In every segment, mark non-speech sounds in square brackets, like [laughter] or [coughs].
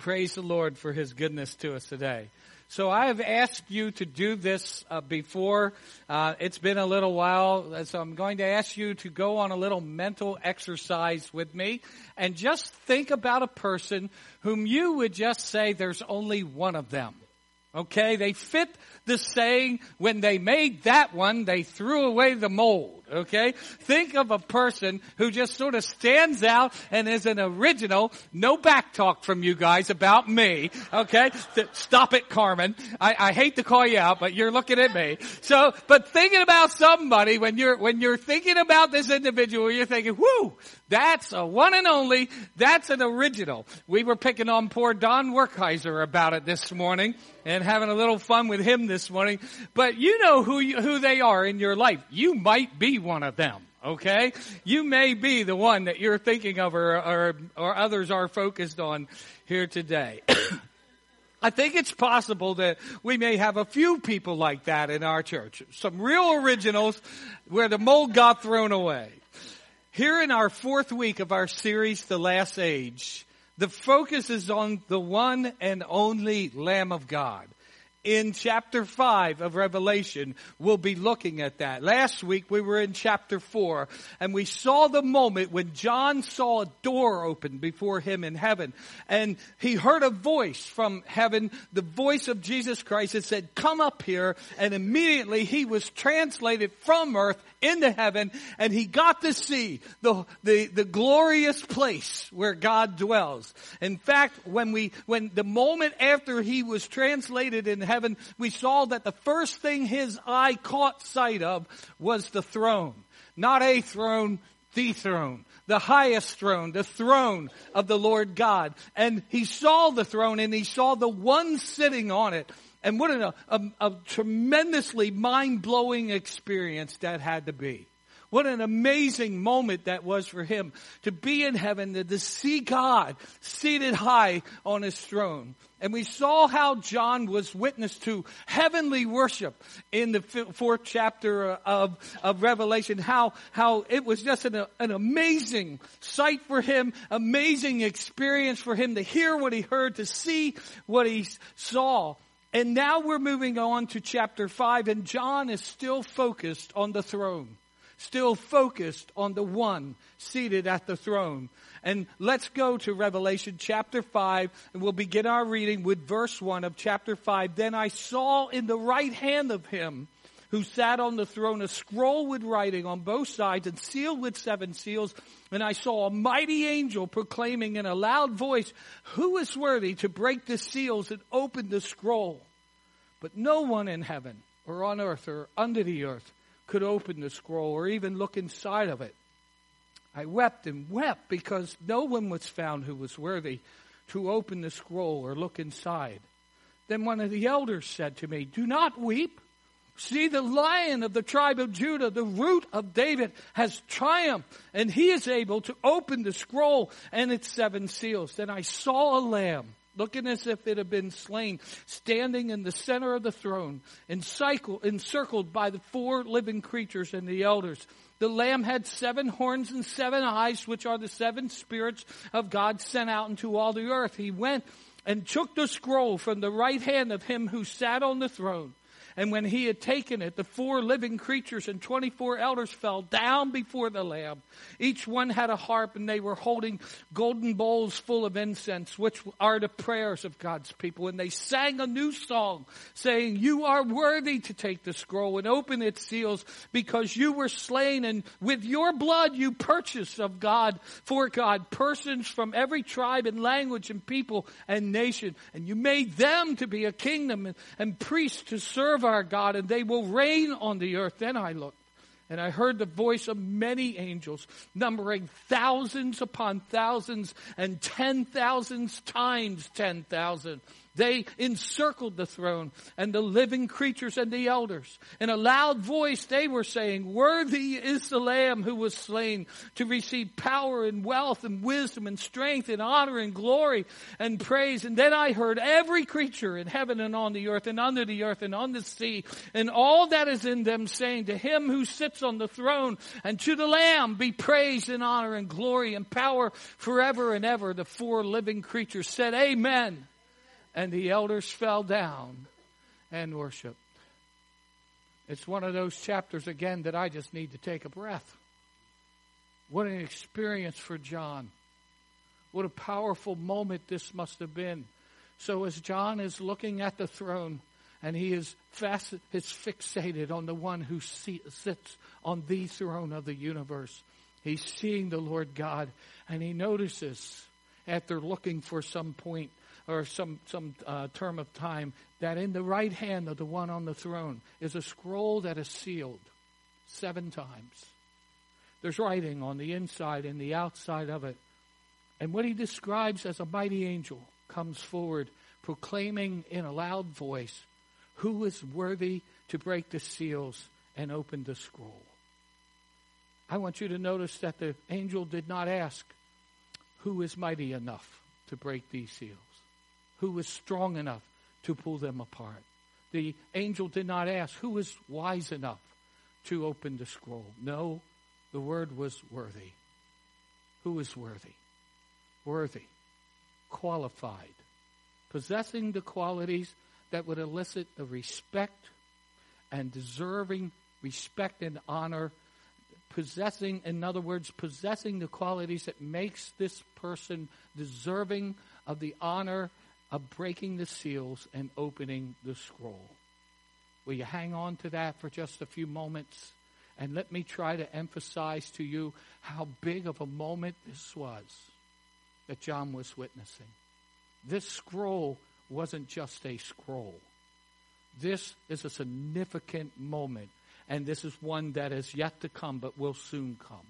Praise the Lord for his goodness to us today. So I have asked you to do this uh, before. Uh, it's been a little while, so I'm going to ask you to go on a little mental exercise with me and just think about a person whom you would just say there's only one of them. Okay, they fit the saying, when they made that one, they threw away the mold. Okay? Think of a person who just sort of stands out and is an original. No back talk from you guys about me. Okay? Stop it, Carmen. I, I hate to call you out, but you're looking at me. So, but thinking about somebody when you're, when you're thinking about this individual, you're thinking, whoo, that's a one and only. That's an original. We were picking on poor Don Werkheiser about it this morning and having a little fun with him this morning. But you know who you, who they are in your life. You might be one of them. Okay? You may be the one that you're thinking of or, or, or others are focused on here today. [coughs] I think it's possible that we may have a few people like that in our church. Some real originals where the mold got thrown away. Here in our fourth week of our series, The Last Age, the focus is on the one and only Lamb of God in chapter 5 of Revelation, we'll be looking at that. Last week we were in chapter 4 and we saw the moment when John saw a door open before him in heaven and he heard a voice from heaven, the voice of Jesus Christ that said, come up here and immediately he was translated from earth into heaven and he got to see the, the, the glorious place where God dwells. In fact, when we, when the moment after he was translated in heaven, we saw that the first thing his eye caught sight of was the throne. Not a throne, the throne the highest throne, the throne of the Lord God. And he saw the throne and he saw the one sitting on it. And what a, a, a tremendously mind-blowing experience that had to be. What an amazing moment that was for him to be in heaven, to, to see God seated high on his throne. And we saw how John was witness to heavenly worship in the fourth chapter uh, of, of Revelation. How, how it was just an, an amazing sight for him, amazing experience for him to hear what he heard, to see what he saw. And now we're moving on to chapter 5 and John is still focused on the throne. Still focused on the one seated at the throne. And let's go to Revelation chapter 5 and we'll begin our reading with verse 1 of chapter 5. Then I saw in the right hand of him who sat on the throne a scroll with writing on both sides and sealed with seven seals. And I saw a mighty angel proclaiming in a loud voice, who is worthy to break the seals and open the scroll? But no one in heaven or on earth or under the earth could open the scroll or even look inside of it. I wept and wept because no one was found who was worthy to open the scroll or look inside. Then one of the elders said to me, Do not weep. See, the lion of the tribe of Judah, the root of David, has triumphed, and he is able to open the scroll and its seven seals. Then I saw a lamb, looking as if it had been slain, standing in the center of the throne, encircled by the four living creatures and the elders. The lamb had seven horns and seven eyes, which are the seven spirits of God sent out into all the earth. He went and took the scroll from the right hand of him who sat on the throne. And when he had taken it, the four living creatures and 24 elders fell down before the Lamb. Each one had a harp and they were holding golden bowls full of incense, which are the prayers of God's people. And they sang a new song saying, you are worthy to take the scroll and open its seals because you were slain and with your blood you purchased of God, for God, persons from every tribe and language and people and nation. And you made them to be a kingdom and, and priests to serve serve our God and they will reign on the earth. Then I looked and I heard the voice of many angels, numbering thousands upon thousands and ten thousands times ten thousand, They encircled the throne and the living creatures and the elders. In a loud voice they were saying, Worthy is the Lamb who was slain to receive power and wealth and wisdom and strength and honor and glory and praise. And then I heard every creature in heaven and on the earth and under the earth and on the sea and all that is in them saying, To him who sits on the throne and to the Lamb be praise and honor and glory and power forever and ever. The four living creatures said, Amen. And the elders fell down and worshiped. It's one of those chapters again that I just need to take a breath. What an experience for John. What a powerful moment this must have been. So as John is looking at the throne and he is fast, is fixated on the one who sits on the throne of the universe, he's seeing the Lord God and he notices after looking for some point or some, some uh, term of time that in the right hand of the one on the throne is a scroll that is sealed seven times. There's writing on the inside and the outside of it. And what he describes as a mighty angel comes forward proclaiming in a loud voice, Who is worthy to break the seals and open the scroll? I want you to notice that the angel did not ask, Who is mighty enough to break these seals? Who was strong enough to pull them apart. The angel did not ask, who was wise enough to open the scroll? No, the word was worthy. Who is worthy? Worthy, qualified, possessing the qualities that would elicit the respect and deserving respect and honor possessing in other words possessing the qualities that makes this person deserving of the honor of breaking the seals and opening the scroll. Will you hang on to that for just a few moments? And let me try to emphasize to you how big of a moment this was that John was witnessing. This scroll wasn't just a scroll. This is a significant moment, and this is one that is yet to come, but will soon come.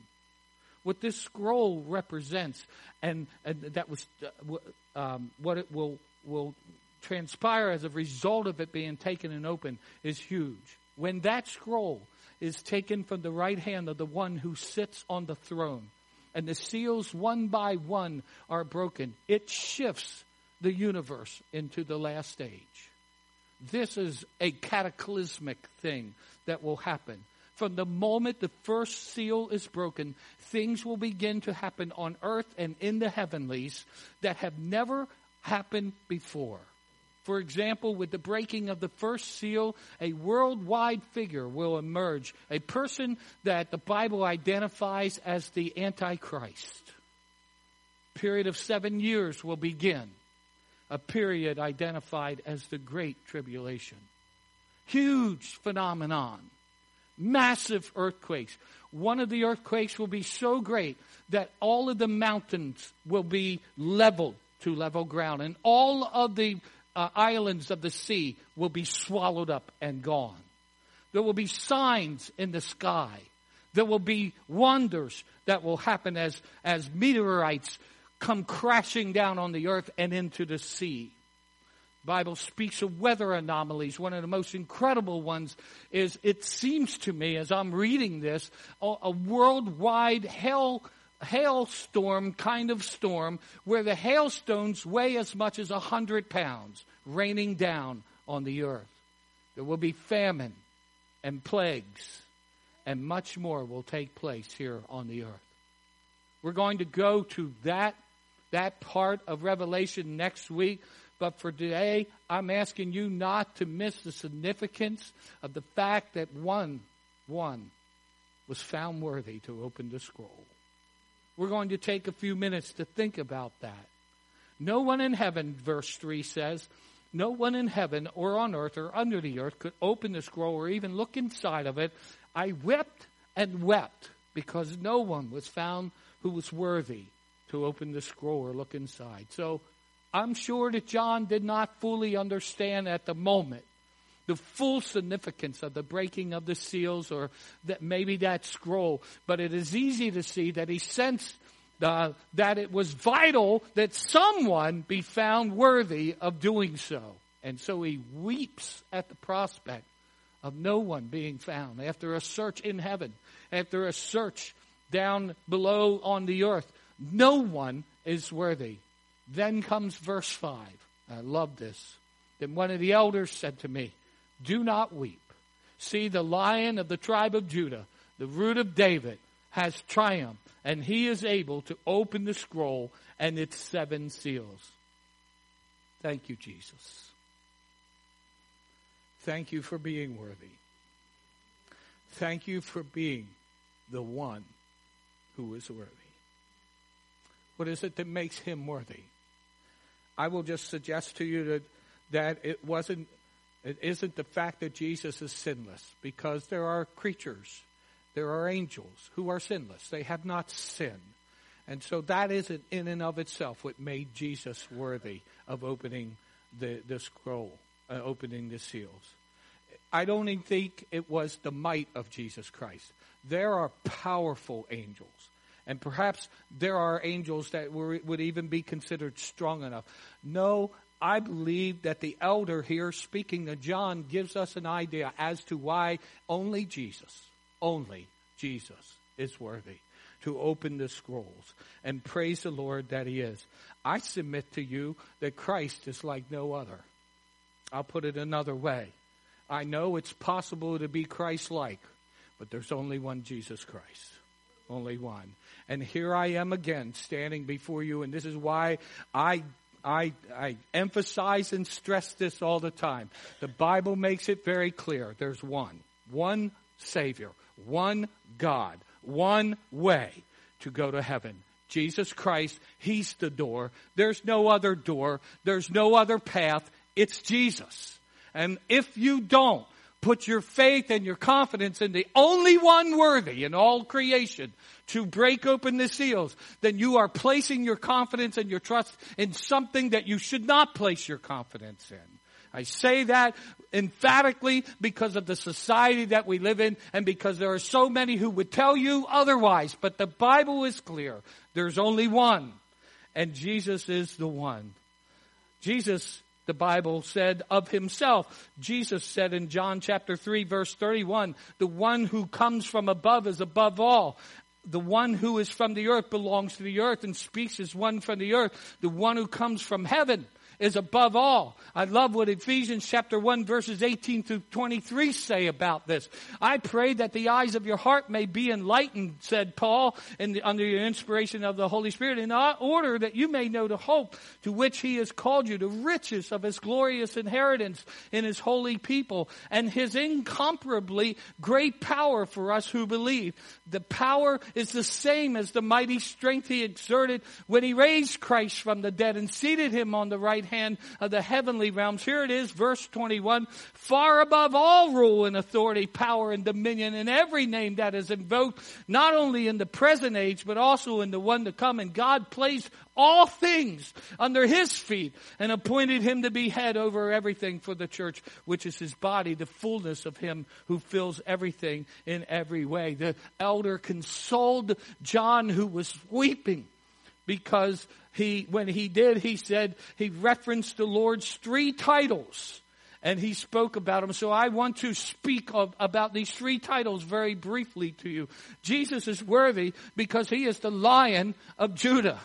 What this scroll represents, and, and that was uh, um, what it will will transpire as a result of it being taken and open is huge. When that scroll is taken from the right hand of the one who sits on the throne, and the seals one by one are broken, it shifts the universe into the last stage. This is a cataclysmic thing that will happen. From the moment the first seal is broken, things will begin to happen on earth and in the heavenlies that have never happened before. For example, with the breaking of the first seal, a worldwide figure will emerge, a person that the Bible identifies as the Antichrist. A period of seven years will begin, a period identified as the Great Tribulation. Huge phenomenon, massive earthquakes. One of the earthquakes will be so great that all of the mountains will be leveled to level ground, and all of the uh, islands of the sea will be swallowed up and gone. There will be signs in the sky. There will be wonders that will happen as, as meteorites come crashing down on the earth and into the sea. Bible speaks of weather anomalies. One of the most incredible ones is, it seems to me, as I'm reading this, a, a worldwide hell hailstorm kind of storm where the hailstones weigh as much as a hundred pounds raining down on the earth. There will be famine and plagues and much more will take place here on the earth. We're going to go to that, that part of Revelation next week. But for today, I'm asking you not to miss the significance of the fact that one, one was found worthy to open the scroll. We're going to take a few minutes to think about that. No one in heaven, verse 3 says, no one in heaven or on earth or under the earth could open the scroll or even look inside of it. I wept and wept because no one was found who was worthy to open the scroll or look inside. So I'm sure that John did not fully understand at the moment the full significance of the breaking of the seals or that maybe that scroll. But it is easy to see that he sensed uh, that it was vital that someone be found worthy of doing so. And so he weeps at the prospect of no one being found after a search in heaven, after a search down below on the earth. No one is worthy. Then comes verse 5. I love this. Then one of the elders said to me, Do not weep. See, the lion of the tribe of Judah, the root of David, has triumphed, and he is able to open the scroll and its seven seals. Thank you, Jesus. Thank you for being worthy. Thank you for being the one who is worthy. What is it that makes him worthy? I will just suggest to you that, that it wasn't, it isn't the fact that Jesus is sinless, because there are creatures, there are angels who are sinless. They have not sinned. And so that isn't in and of itself what made Jesus worthy of opening the, the scroll, uh, opening the seals. I don't even think it was the might of Jesus Christ. There are powerful angels. And perhaps there are angels that were, would even be considered strong enough. No, I believe that the elder here speaking to John gives us an idea as to why only Jesus, only Jesus is worthy to open the scrolls. And praise the Lord that he is. I submit to you that Christ is like no other. I'll put it another way. I know it's possible to be Christ like, but there's only one Jesus Christ. Only one. And here I am again standing before you, and this is why I I, I emphasize and stress this all the time. The Bible makes it very clear. There's one. One Savior. One God. One way to go to heaven. Jesus Christ, He's the door. There's no other door. There's no other path. It's Jesus. And if you don't put your faith and your confidence in the only one worthy in all creation to break open the seals, then you are placing your confidence and your trust in something that you should not place your confidence in. I say that emphatically because of the society that we live in and because there are so many who would tell you otherwise. But the Bible is clear. There's only one. And Jesus is the one. Jesus the Bible said of himself. Jesus said in John chapter 3 verse 31, the one who comes from above is above all. The one who is from the earth belongs to the earth and speaks as one from the earth. The one who comes from heaven is above all. I love what Ephesians chapter 1 verses 18 through 23 say about this. I pray that the eyes of your heart may be enlightened, said Paul, the, under the inspiration of the Holy Spirit, in order that you may know the hope to which he has called you, the riches of his glorious inheritance in his holy people, and his incomparably great power for us who believe. The power is the same as the mighty strength he exerted when he raised Christ from the dead and seated him on the right hand of the heavenly realms. Here it is, verse 21. Far above all rule and authority, power and dominion and every name that is invoked, not only in the present age, but also in the one to come. And God placed all things under his feet and appointed him to be head over everything for the church, which is his body, the fullness of him who fills everything in every way. The elder consoled John who was weeping because he, when he did, he said, he referenced the Lord's three titles and he spoke about them. So I want to speak of, about these three titles very briefly to you. Jesus is worthy because he is the lion of Judah.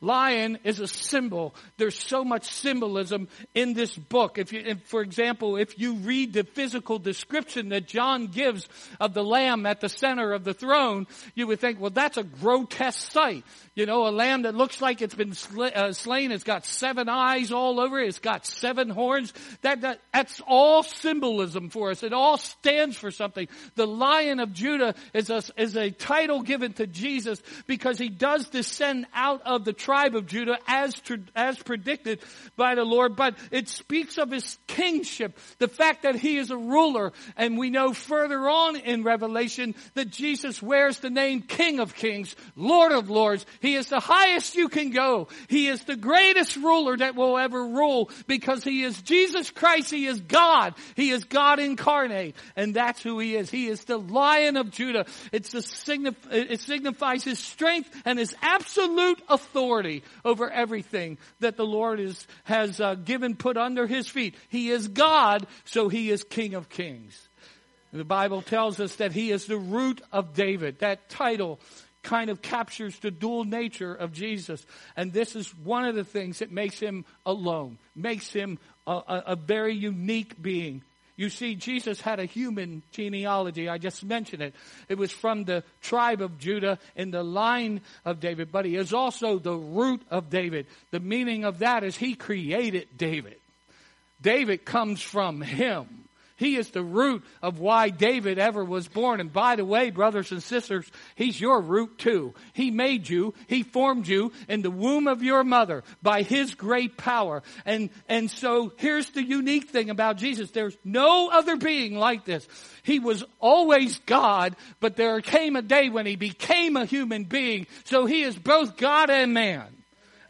Lion is a symbol. There's so much symbolism in this book. If you, if, for example, if you read the physical description that John gives of the lamb at the center of the throne, you would think, well, that's a grotesque sight. You know, a lamb that looks like it's been sl- uh, slain. It's got seven eyes all over it. It's got seven horns. That, that, that's all symbolism for us. It all stands for something. The Lion of Judah is a, is a title given to Jesus because he does descend out of the tribe of Judah as, as predicted by the Lord, but it speaks of his kingship, the fact that he is a ruler. And we know further on in Revelation that Jesus wears the name King of Kings, Lord of Lords. He is the highest you can go. He is the greatest ruler that will ever rule because he is Jesus Christ. He is God. He is God incarnate. And that's who he is. He is the lion of Judah. Signif- it signifies his strength and his absolute authority over everything that the Lord is, has uh, given, put under his feet. He is God, so he is King of Kings. The Bible tells us that he is the root of David. That title kind of captures the dual nature of Jesus. And this is one of the things that makes him alone, makes him a, a, a very unique being. You see, Jesus had a human genealogy. I just mentioned it. It was from the tribe of Judah in the line of David, but he is also the root of David. The meaning of that is he created David. David comes from him. He is the root of why David ever was born. And by the way, brothers and sisters, he's your root too. He made you. He formed you in the womb of your mother by his great power. And, and so here's the unique thing about Jesus. There's no other being like this. He was always God, but there came a day when he became a human being. So he is both God and man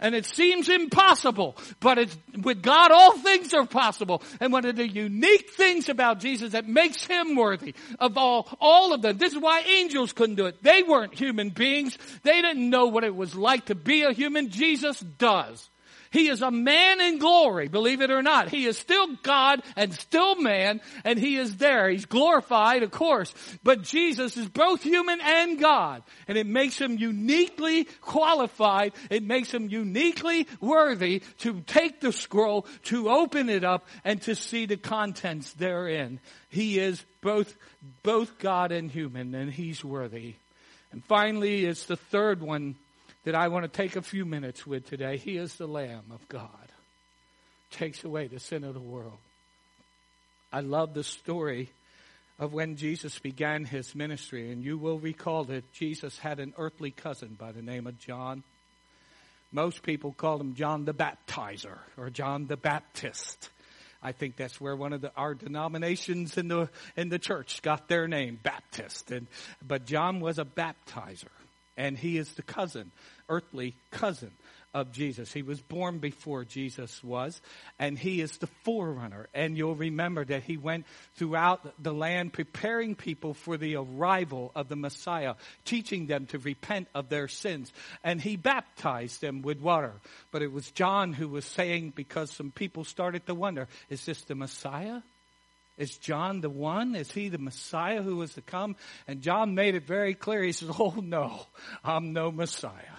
and it seems impossible, but it's, with God all things are possible. And one of the unique things about Jesus that makes him worthy of all, all of them, this is why angels couldn't do it. They weren't human beings. They didn't know what it was like to be a human. Jesus does. He is a man in glory, believe it or not. He is still God and still man, and he is there. He's glorified, of course. But Jesus is both human and God. And it makes him uniquely qualified. It makes him uniquely worthy to take the scroll, to open it up, and to see the contents therein. He is both, both God and human, and he's worthy. And finally, it's the third one that I want to take a few minutes with today. He is the Lamb of God, takes away the sin of the world. I love the story of when Jesus began his ministry, and you will recall that Jesus had an earthly cousin by the name of John. Most people call him John the Baptizer or John the Baptist. I think that's where one of the, our denominations in the in the church got their name, Baptist. And but John was a baptizer, and he is the cousin earthly cousin of Jesus. He was born before Jesus was, and he is the forerunner. And you'll remember that he went throughout the land preparing people for the arrival of the Messiah, teaching them to repent of their sins. And he baptized them with water. But it was John who was saying, because some people started to wonder, is this the Messiah? Is John the one? Is he the Messiah who was to come? And John made it very clear. He says, Oh no, I'm no Messiah.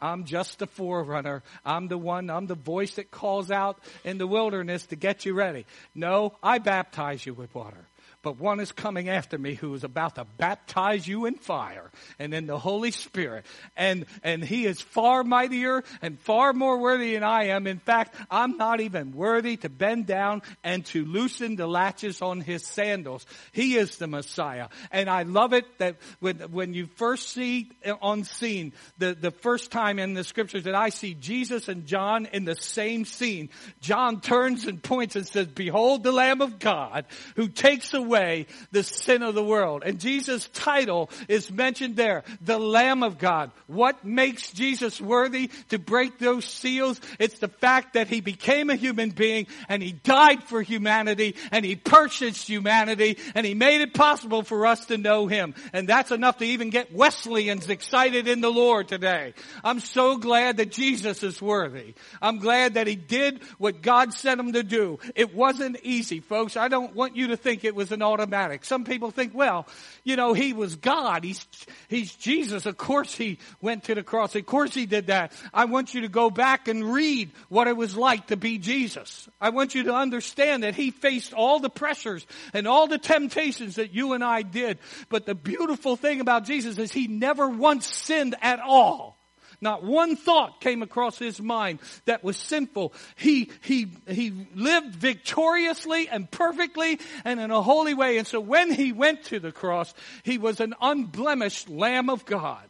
I'm just a forerunner. I'm the one, I'm the voice that calls out in the wilderness to get you ready. No, I baptize you with water but one is coming after me who is about to baptize you in fire and in the Holy Spirit. And, and he is far mightier and far more worthy than I am. In fact, I'm not even worthy to bend down and to loosen the latches on his sandals. He is the Messiah. And I love it that when, when you first see uh, on scene, the, the first time in the scriptures that I see Jesus and John in the same scene, John turns and points and says, behold the Lamb of God who takes away away the sin of the world. And Jesus' title is mentioned there, the Lamb of God. What makes Jesus worthy to break those seals? It's the fact that he became a human being and he died for humanity and he purchased humanity and he made it possible for us to know him. And that's enough to even get Wesleyans excited in the Lord today. I'm so glad that Jesus is worthy. I'm glad that he did what God sent him to do. It wasn't easy, folks. I don't want you to think it was an an automatic. Some people think, well, you know, he was God. He's, he's Jesus. Of course he went to the cross. Of course he did that. I want you to go back and read what it was like to be Jesus. I want you to understand that he faced all the pressures and all the temptations that you and I did. But the beautiful thing about Jesus is he never once sinned at all. Not one thought came across his mind that was sinful. He, he, he lived victoriously and perfectly and in a holy way. And so when he went to the cross, he was an unblemished Lamb of God.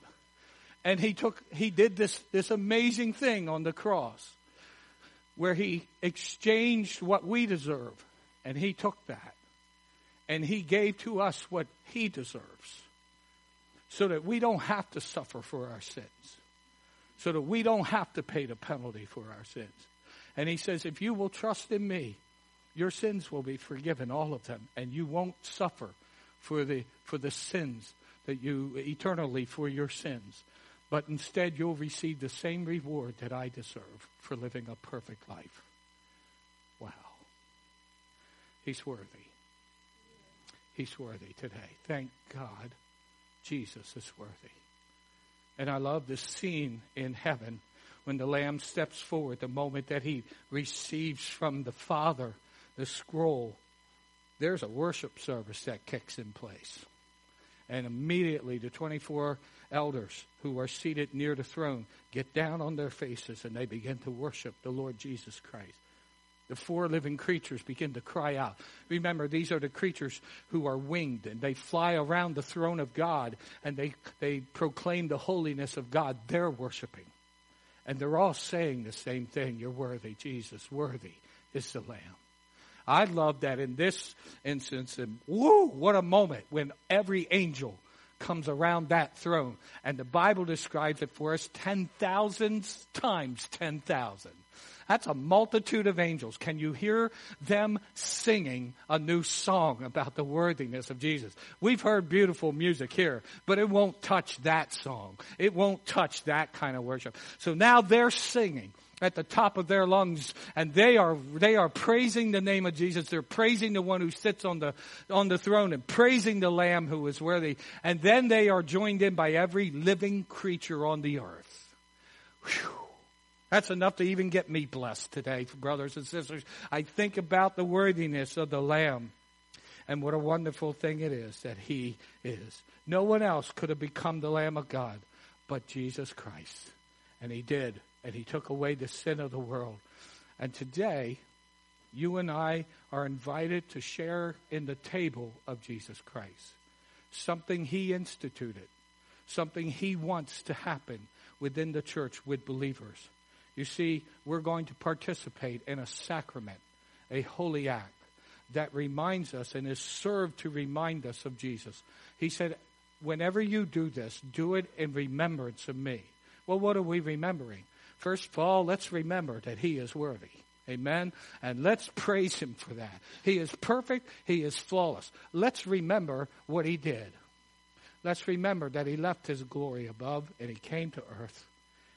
And he took, he did this, this amazing thing on the cross where he exchanged what we deserve and he took that and he gave to us what he deserves so that we don't have to suffer for our sins, so that we don't have to pay the penalty for our sins. And he says, if you will trust in me, your sins will be forgiven, all of them, and you won't suffer for the, for the sins that you eternally for your sins. But instead, you'll receive the same reward that I deserve for living a perfect life. Wow. He's worthy. He's worthy today. Thank God Jesus is worthy. And I love this scene in heaven when the Lamb steps forward, the moment that he receives from the Father the scroll. There's a worship service that kicks in place. And immediately the 24 elders who are seated near the throne get down on their faces and they begin to worship the Lord Jesus Christ the four living creatures begin to cry out. Remember, these are the creatures who are winged and they fly around the throne of God and they, they proclaim the holiness of God. They're worshiping. And they're all saying the same thing. You're worthy, Jesus. Worthy is the Lamb. I love that in this instance, and woo, what a moment when every angel comes around that throne. And the Bible describes it for us 10,000 times 10,000. That's a multitude of angels. Can you hear them singing a new song about the worthiness of Jesus? We've heard beautiful music here, but it won't touch that song. It won't touch that kind of worship. So now they're singing at the top of their lungs and they are they are praising the name of Jesus they're praising the one who sits on the on the throne and praising the lamb who is worthy and then they are joined in by every living creature on the earth Whew. That's enough to even get me blessed today, brothers and sisters. I think about the worthiness of the Lamb and what a wonderful thing it is that He is. No one else could have become the Lamb of God but Jesus Christ. And He did. And He took away the sin of the world. And today, you and I are invited to share in the table of Jesus Christ. Something He instituted, something He wants to happen within the church with believers. You see, we're going to participate in a sacrament, a holy act that reminds us and is served to remind us of Jesus. He said, whenever you do this, do it in remembrance of me. Well, what are we remembering? First of all, let's remember that he is worthy. Amen. And let's [laughs] praise him for that. He is perfect. He is flawless. Let's remember what he did. Let's remember that he left his glory above and he came to earth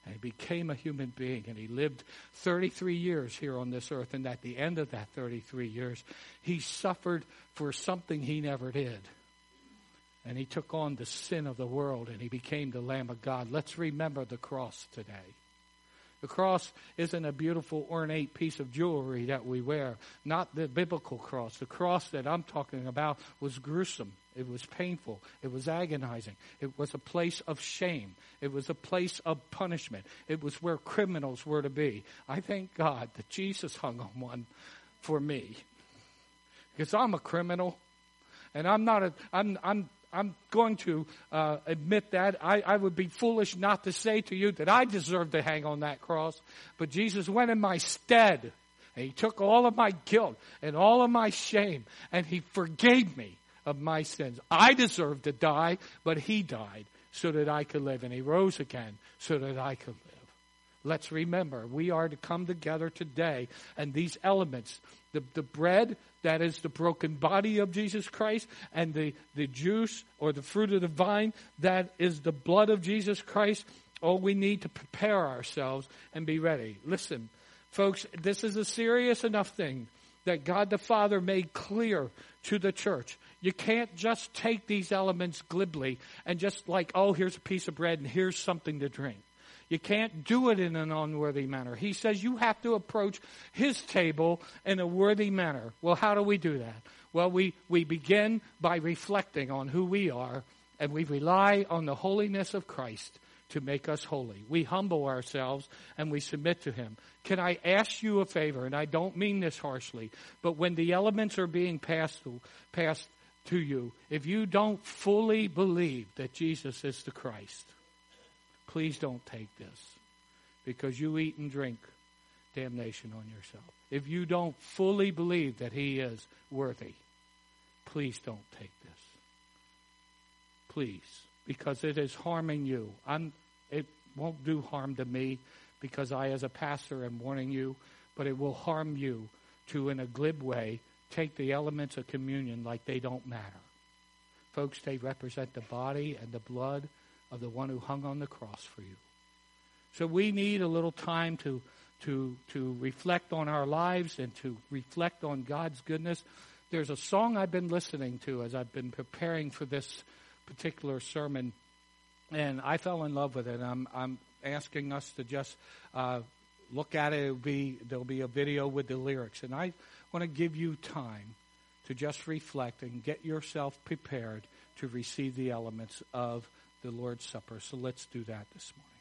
and he became a human being and he lived 33 years here on this earth. And at the end of that 33 years he suffered for something he never did. And he took on the sin of the world and he became the lamb of god. Let's remember the cross today the cross isn't a beautiful ornate piece of jewelry that we wear. Not the biblical cross. The cross that I'm talking about was gruesome. It was painful. It was agonizing. It was a place of shame. It was a place of punishment. It was where criminals were to be. I thank God that Jesus hung on one for me. Because I'm a criminal. And I'm not a, I'm, I'm, I'm going to uh, admit that. I, I would be foolish not to say to you that I deserve to hang on that cross. But Jesus went in my stead. And he took all of my guilt and all of my shame and he forgave me of my sins. I deserved to die, but he died so that I could live. And he rose again so that I could live. Let's remember, we are to come together today and these elements, the, the bread that is the broken body of Jesus Christ, and the, the juice or the fruit of the vine that is the blood of Jesus Christ. Oh, we need to prepare ourselves and be ready. Listen, folks, this is a serious enough thing that God the Father made clear to the church. You can't just take these elements glibly and just like, oh, here's a piece of bread and here's something to drink. You can't do it in an unworthy manner. He says you have to approach his table in a worthy manner. Well, how do we do that? Well, we, we begin by reflecting on who we are and we rely on the holiness of Christ to make us holy. We humble ourselves and we submit to him. Can I ask you a favor? And I don't mean this harshly, but when the elements are being passed to, passed to you, if you don't fully believe that Jesus is the Christ, please don't take this because you eat and drink damnation on yourself. If you don't fully believe that He is worthy, please don't take this. Please, because it is harming you. I'm, it won't do harm to me because I, as a pastor, am warning you, but it will harm you to, in a glib way, take the elements of communion like they don't matter. Folks, they represent the body and the blood of the one who hung on the cross for you. So we need a little time to, to, to reflect on our lives and to reflect on God's goodness. There's a song I've been listening to as I've been preparing for this particular sermon, and I fell in love with it. I'm, I'm asking us to just uh, look at it. It'll be, there'll be a video with the lyrics, and I want to give you time to just reflect and get yourself prepared to receive the elements of the Lord's Supper. So let's do that this morning.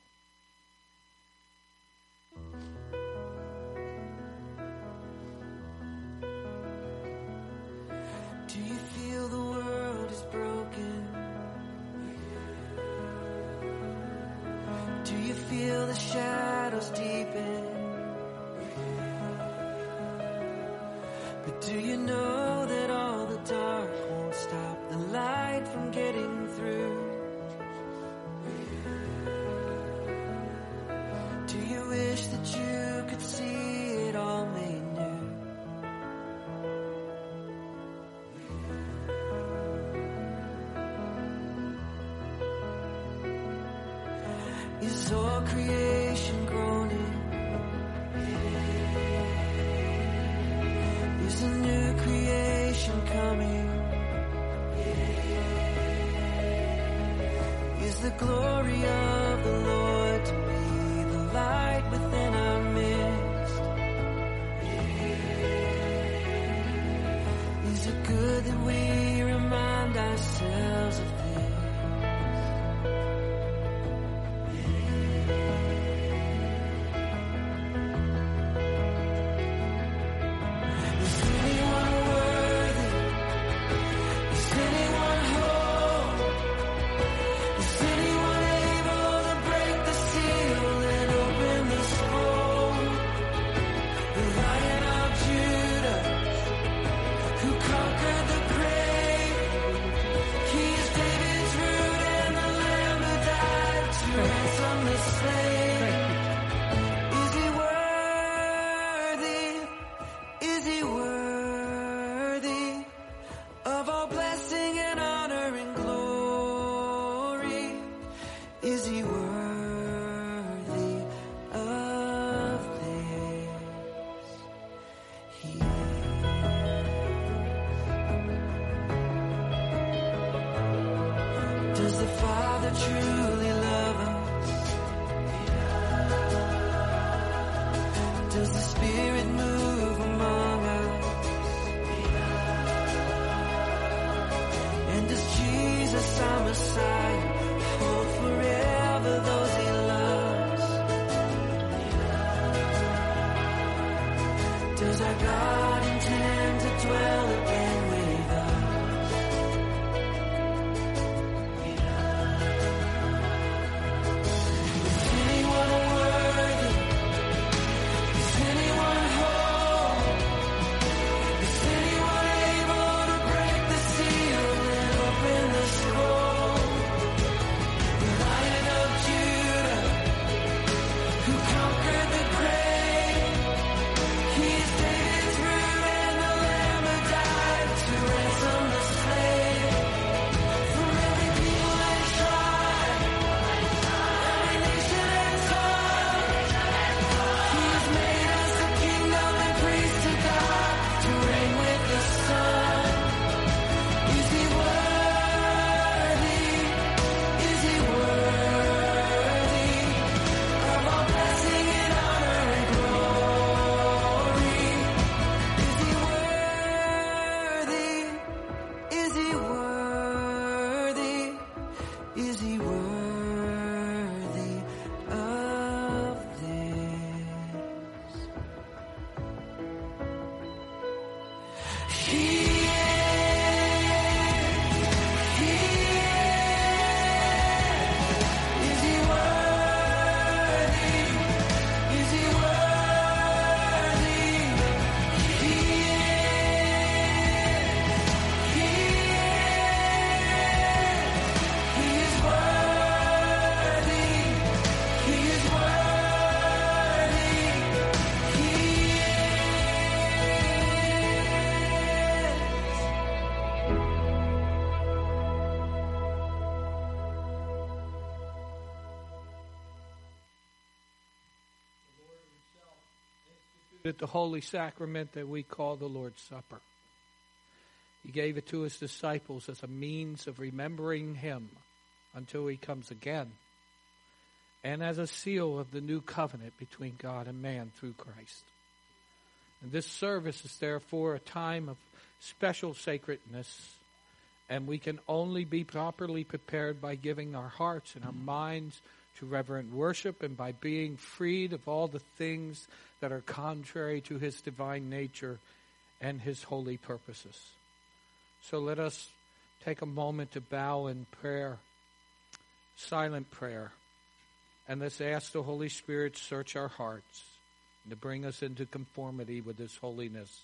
Do you feel the world is broken? Do you feel the shadows deepen? But do you know creation groaning? Is a new creation coming? Is the glory of the Lord Does our God intend to dwell again He at the holy sacrament that we call the Lord's Supper. He gave it to his disciples as a means of remembering him until he comes again, and as a seal of the new covenant between God and man through Christ. And this service is therefore a time of special sacredness, and we can only be properly prepared by giving our hearts and our minds to reverent worship and by being freed of all the things that are contrary to his divine nature and his holy purposes. So let us take a moment to bow in prayer, silent prayer, and let's ask the Holy Spirit search our hearts to bring us into conformity with his holiness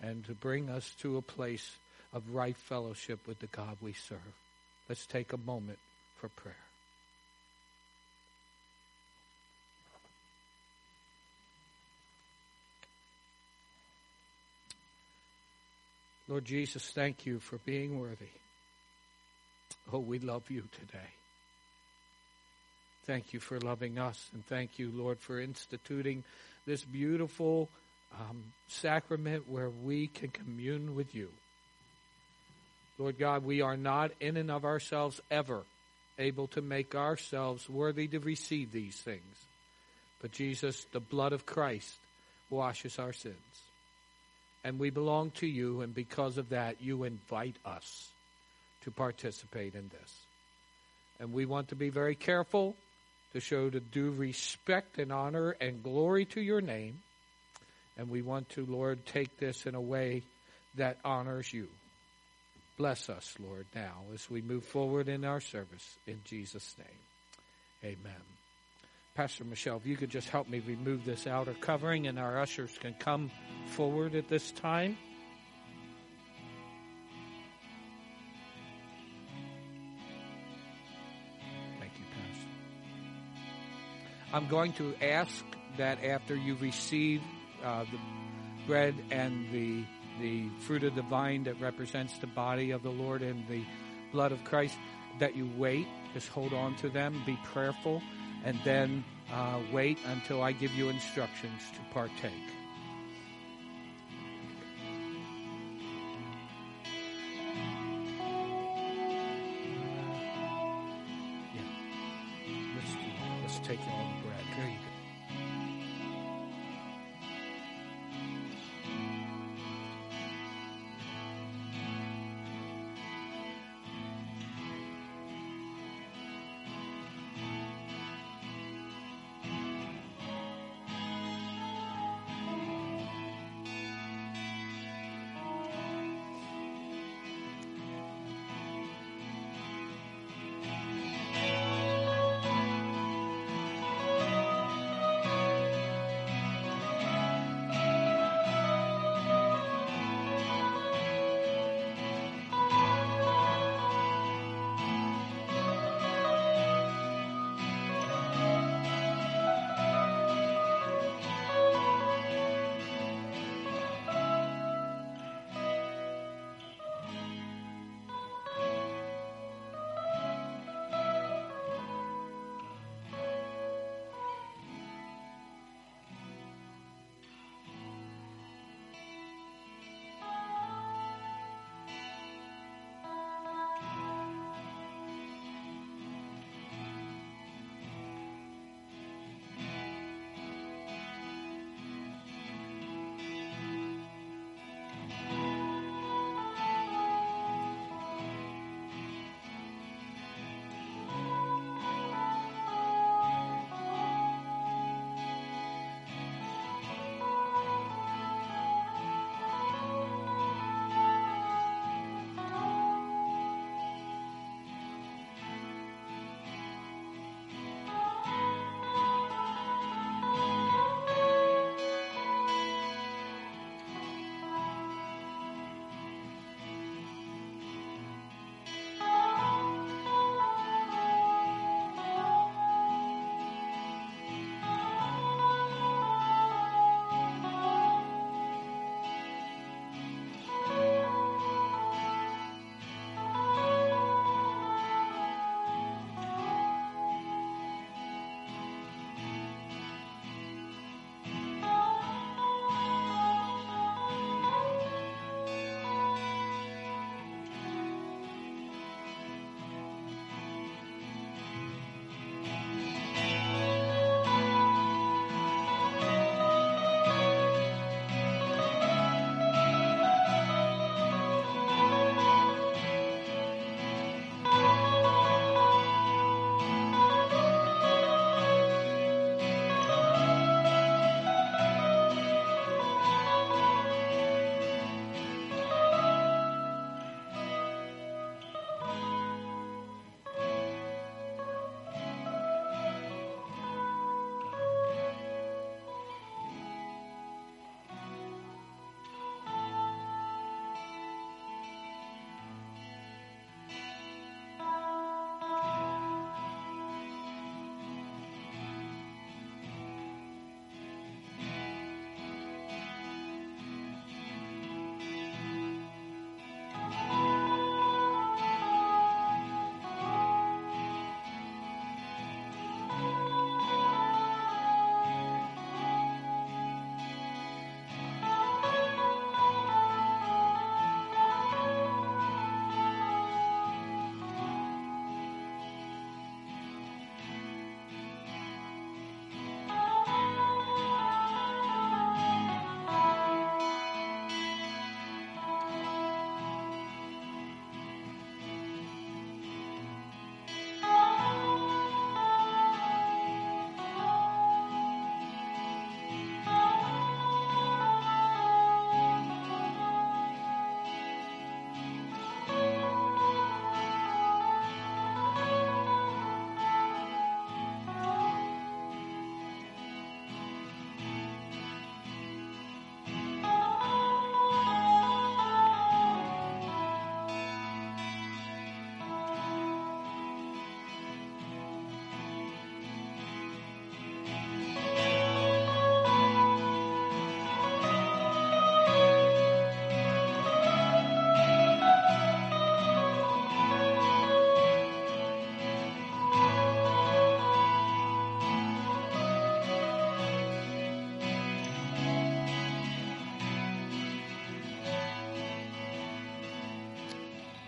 and to bring us to a place of right fellowship with the God we serve. Let's take a moment for prayer. Lord Jesus, thank you for being worthy. Oh, we love you today. Thank you for loving us, and thank you, Lord, for instituting this beautiful um, sacrament where we can commune with you. Lord God, we are not in and of ourselves ever able to make ourselves worthy to receive these things. But Jesus, the blood of Christ, washes our sins and we belong to you, and because of that, you invite us to participate in this. And we want to be very careful to show the due respect and honor and glory to your name. And we want to, Lord, take this in a way that honors you. Bless us, Lord, now as we move forward in our service. In Jesus' name, amen. Pastor Michelle, if you could just help me remove this outer covering and our ushers can come forward at this time. Thank you, Pastor. I'm going to ask that after you receive uh, the bread and the the fruit of the vine that represents the body of the Lord and the blood of Christ, that you wait, just hold on to them, be prayerful, and then uh, wait until I give you instructions to partake.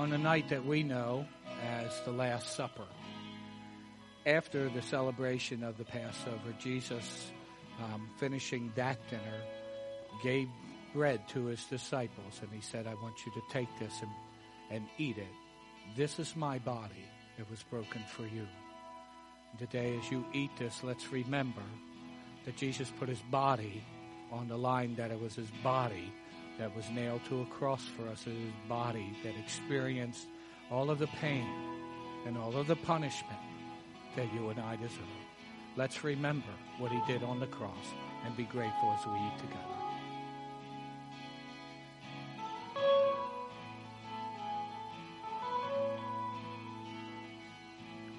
On the night that we know as the Last Supper. After the celebration of the Passover, Jesus, um, finishing that dinner, gave bread to his disciples and he said, I want you to take this and, and eat it. This is my body that was broken for you. Today, as you eat this, let's remember that Jesus put his body on the line that it was his body that was nailed to a cross for us. Was his body that experienced all of the pain and all of the punishment that you and I deserve. Let's remember what he did on the cross and be grateful as we eat together.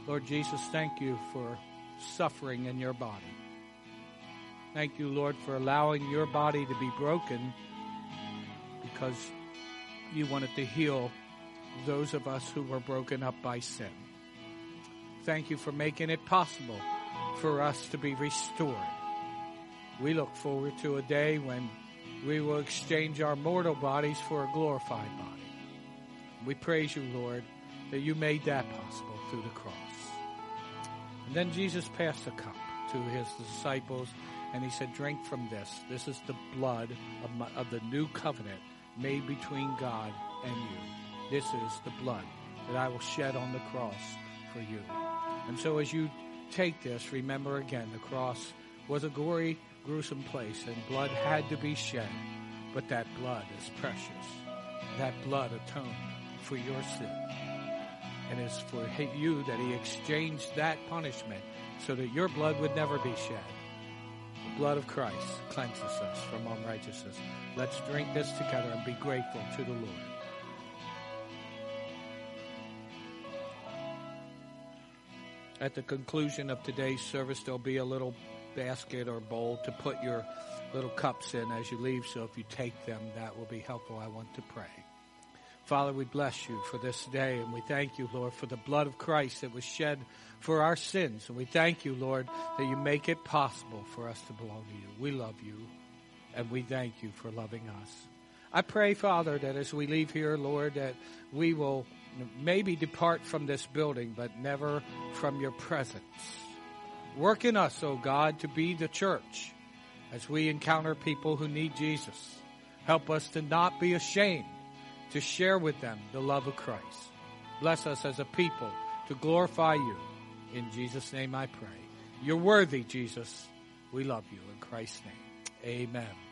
Lord Jesus, thank you for suffering in your body. Thank you, Lord, for allowing your body to be broken because you wanted to heal those of us who were broken up by sin. Thank you for making it possible for us to be restored. We look forward to a day when we will exchange our mortal bodies for a glorified body. We praise you, Lord, that you made that possible through the cross. And then Jesus passed the cup to his disciples and he said, drink from this. This is the blood of, my, of the new covenant made between God and you. This is the blood that I will shed on the cross for you. And so as you take this, remember again, the cross was a gory, gruesome place and blood had to be shed. But that blood is precious. That blood atoned for your sin. And it's for you that he exchanged that punishment so that your blood would never be shed. Blood of Christ cleanses us from unrighteousness. Let's drink this together and be grateful to the Lord. At the conclusion of today's service, there'll be a little basket or bowl to put your little cups in as you leave. So if you take them, that will be helpful. I want to pray. Father, we bless you for this day and we thank you, Lord, for the blood of Christ that was shed for our sins. And we thank you, Lord, that you make it possible for us to belong to you. We love you and we thank you for loving us. I pray, Father, that as we leave here, Lord, that we will maybe depart from this building, but never from your presence. Work in us, O God, to be the church as we encounter people who need Jesus. Help us to not be ashamed to share with them the love of Christ. Bless us as a people to glorify you. In Jesus' name I pray. You're worthy, Jesus. We love you. In Christ's name, amen.